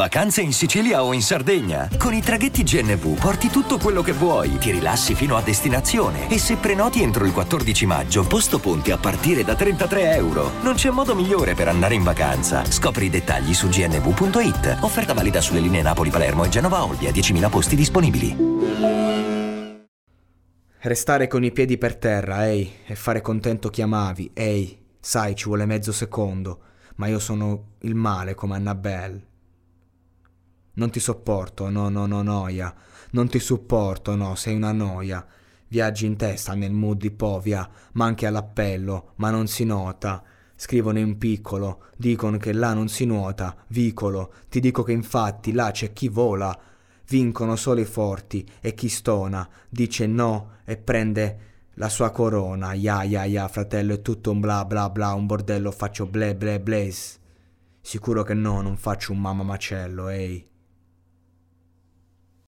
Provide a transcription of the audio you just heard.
Vacanze in Sicilia o in Sardegna? Con i traghetti GNV porti tutto quello che vuoi, ti rilassi fino a destinazione e se prenoti entro il 14 maggio, posto ponti a partire da 33 euro. Non c'è modo migliore per andare in vacanza. Scopri i dettagli su gnv.it. Offerta valida sulle linee Napoli-Palermo e Genova-Olbia, 10.000 posti disponibili. Restare con i piedi per terra, ehi, e fare contento chi amavi, ehi, sai, ci vuole mezzo secondo, ma io sono il male come Annabelle. Non ti sopporto, no, no, no, noia. Non ti supporto, no, sei una noia. Viaggi in testa nel mood di povia, ma anche all'appello, ma non si nota. Scrivono in piccolo, dicono che là non si nuota, vicolo. Ti dico che infatti là c'è chi vola. Vincono solo i forti e chi stona dice no e prende la sua corona. Ya ya ya, fratello, è tutto un bla bla bla, un bordello faccio ble ble blaze. Sicuro che no, non faccio un mamma macello, ehi.